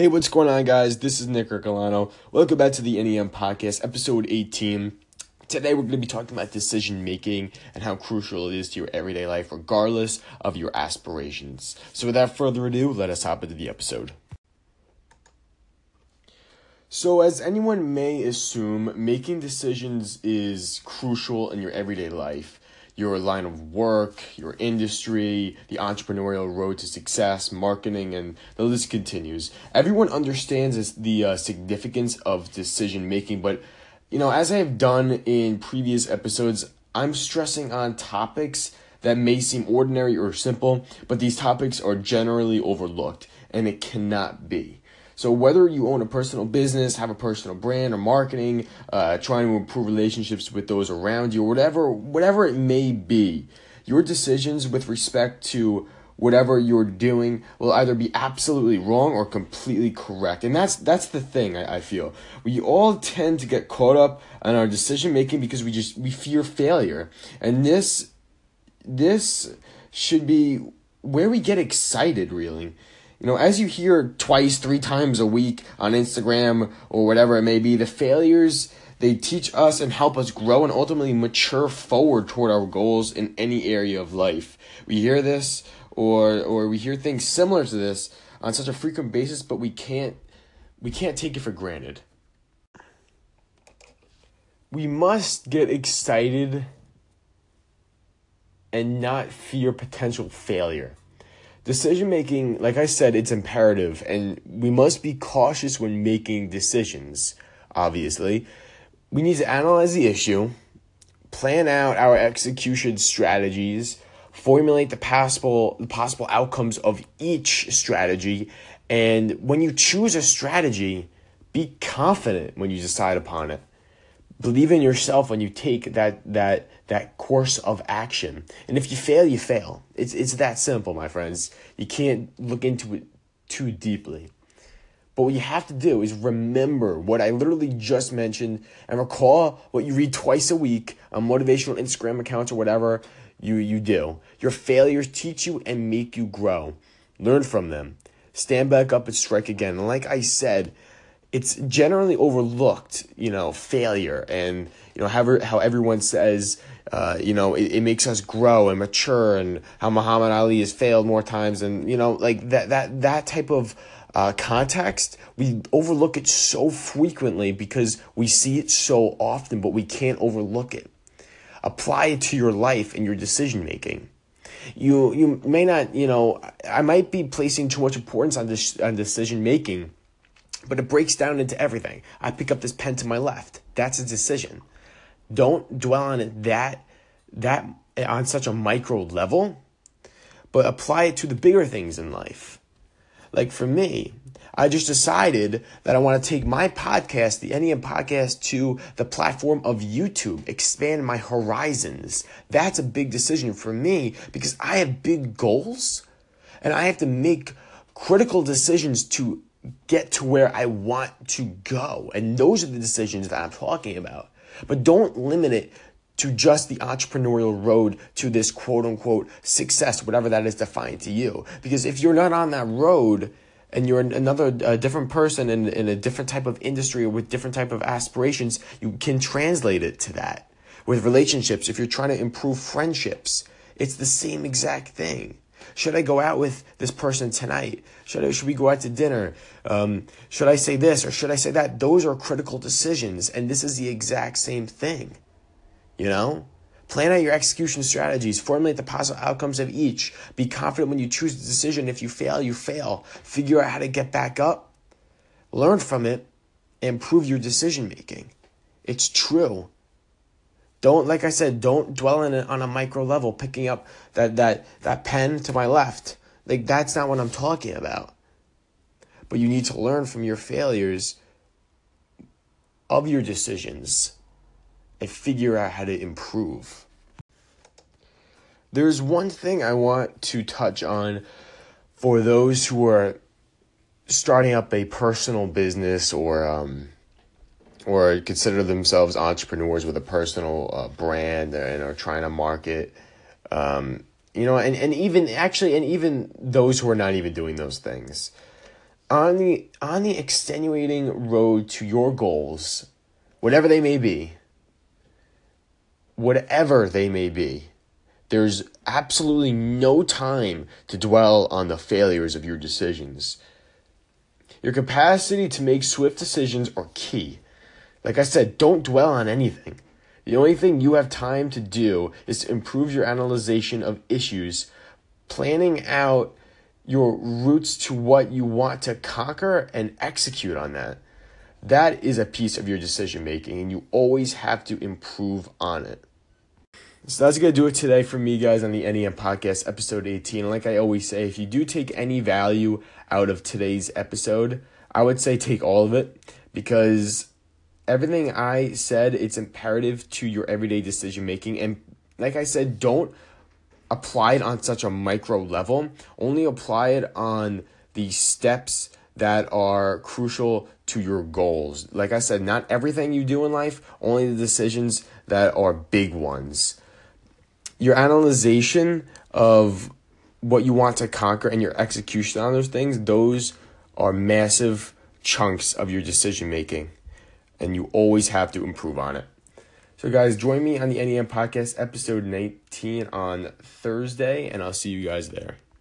Hey, what's going on, guys? This is Nick Ercolano. Welcome back to the NEN Podcast, episode 18. Today, we're going to be talking about decision making and how crucial it is to your everyday life, regardless of your aspirations. So, without further ado, let us hop into the episode. So, as anyone may assume, making decisions is crucial in your everyday life your line of work, your industry, the entrepreneurial road to success, marketing, and the list continues. Everyone understands the uh, significance of decision making, but you know, as I have done in previous episodes, I'm stressing on topics that may seem ordinary or simple, but these topics are generally overlooked, and it cannot be. So whether you own a personal business, have a personal brand or marketing, uh, trying to improve relationships with those around you, or whatever, whatever it may be, your decisions with respect to whatever you're doing will either be absolutely wrong or completely correct. And that's that's the thing I, I feel. We all tend to get caught up on our decision making because we just we fear failure. And this this should be where we get excited really you know, as you hear twice, three times a week on Instagram or whatever it may be, the failures they teach us and help us grow and ultimately mature forward toward our goals in any area of life. We hear this or or we hear things similar to this on such a frequent basis, but we can't we can't take it for granted. We must get excited and not fear potential failure decision making, like I said, it's imperative, and we must be cautious when making decisions, obviously. We need to analyze the issue, plan out our execution strategies, formulate the possible the possible outcomes of each strategy, and when you choose a strategy, be confident when you decide upon it believe in yourself when you take that that that course of action and if you fail you fail it's it's that simple my friends you can't look into it too deeply but what you have to do is remember what I literally just mentioned and recall what you read twice a week on motivational Instagram accounts or whatever you, you do. Your failures teach you and make you grow. Learn from them. Stand back up and strike again. Like I said, it's generally overlooked, you know, failure and you know how how everyone says, uh, you know, it, it makes us grow and mature, and how Muhammad Ali has failed more times, and you know, like that that that type of uh, context, we overlook it so frequently because we see it so often, but we can't overlook it. Apply it to your life and your decision making. You you may not, you know, I might be placing too much importance on this on decision making but it breaks down into everything. I pick up this pen to my left. That's a decision. Don't dwell on it that that on such a micro level, but apply it to the bigger things in life. Like for me, I just decided that I want to take my podcast, the NEN podcast, to the platform of YouTube, expand my horizons. That's a big decision for me because I have big goals and I have to make critical decisions to get to where I want to go. And those are the decisions that I'm talking about. But don't limit it to just the entrepreneurial road to this quote unquote success, whatever that is defined to you. Because if you're not on that road, and you're another a different person in, in a different type of industry or with different type of aspirations you can translate it to that with relationships if you're trying to improve friendships it's the same exact thing should I go out with this person tonight? Should I, should we go out to dinner? Um, should I say this or should I say that? Those are critical decisions, and this is the exact same thing. You know, plan out your execution strategies, formulate the possible outcomes of each. Be confident when you choose the decision. If you fail, you fail. Figure out how to get back up, learn from it, improve your decision making. It's true. Don't, like I said, don't dwell in it on a micro level, picking up that, that, that pen to my left. Like, that's not what I'm talking about. But you need to learn from your failures of your decisions and figure out how to improve. There's one thing I want to touch on for those who are starting up a personal business or um, or consider themselves entrepreneurs with a personal uh, brand and are trying to market. Um, you know, and, and even actually, and even those who are not even doing those things. on the on the extenuating road to your goals, whatever they may be, whatever they may be, there's absolutely no time to dwell on the failures of your decisions. Your capacity to make swift decisions are key. Like I said, don't dwell on anything. The only thing you have time to do is to improve your analyzation of issues, planning out your routes to what you want to conquer and execute on that. That is a piece of your decision making, and you always have to improve on it. So that's going to do it today for me, guys, on the NEN podcast, episode 18. Like I always say, if you do take any value out of today's episode, I would say take all of it because everything I said, it's imperative to your everyday decision making. And like I said, don't apply it on such a micro level, only apply it on the steps that are crucial to your goals. Like I said, not everything you do in life, only the decisions that are big ones. Your analyzation of what you want to conquer and your execution on those things, those are massive chunks of your decision making. And you always have to improve on it. So, guys, join me on the NEN podcast episode 19 on Thursday, and I'll see you guys there.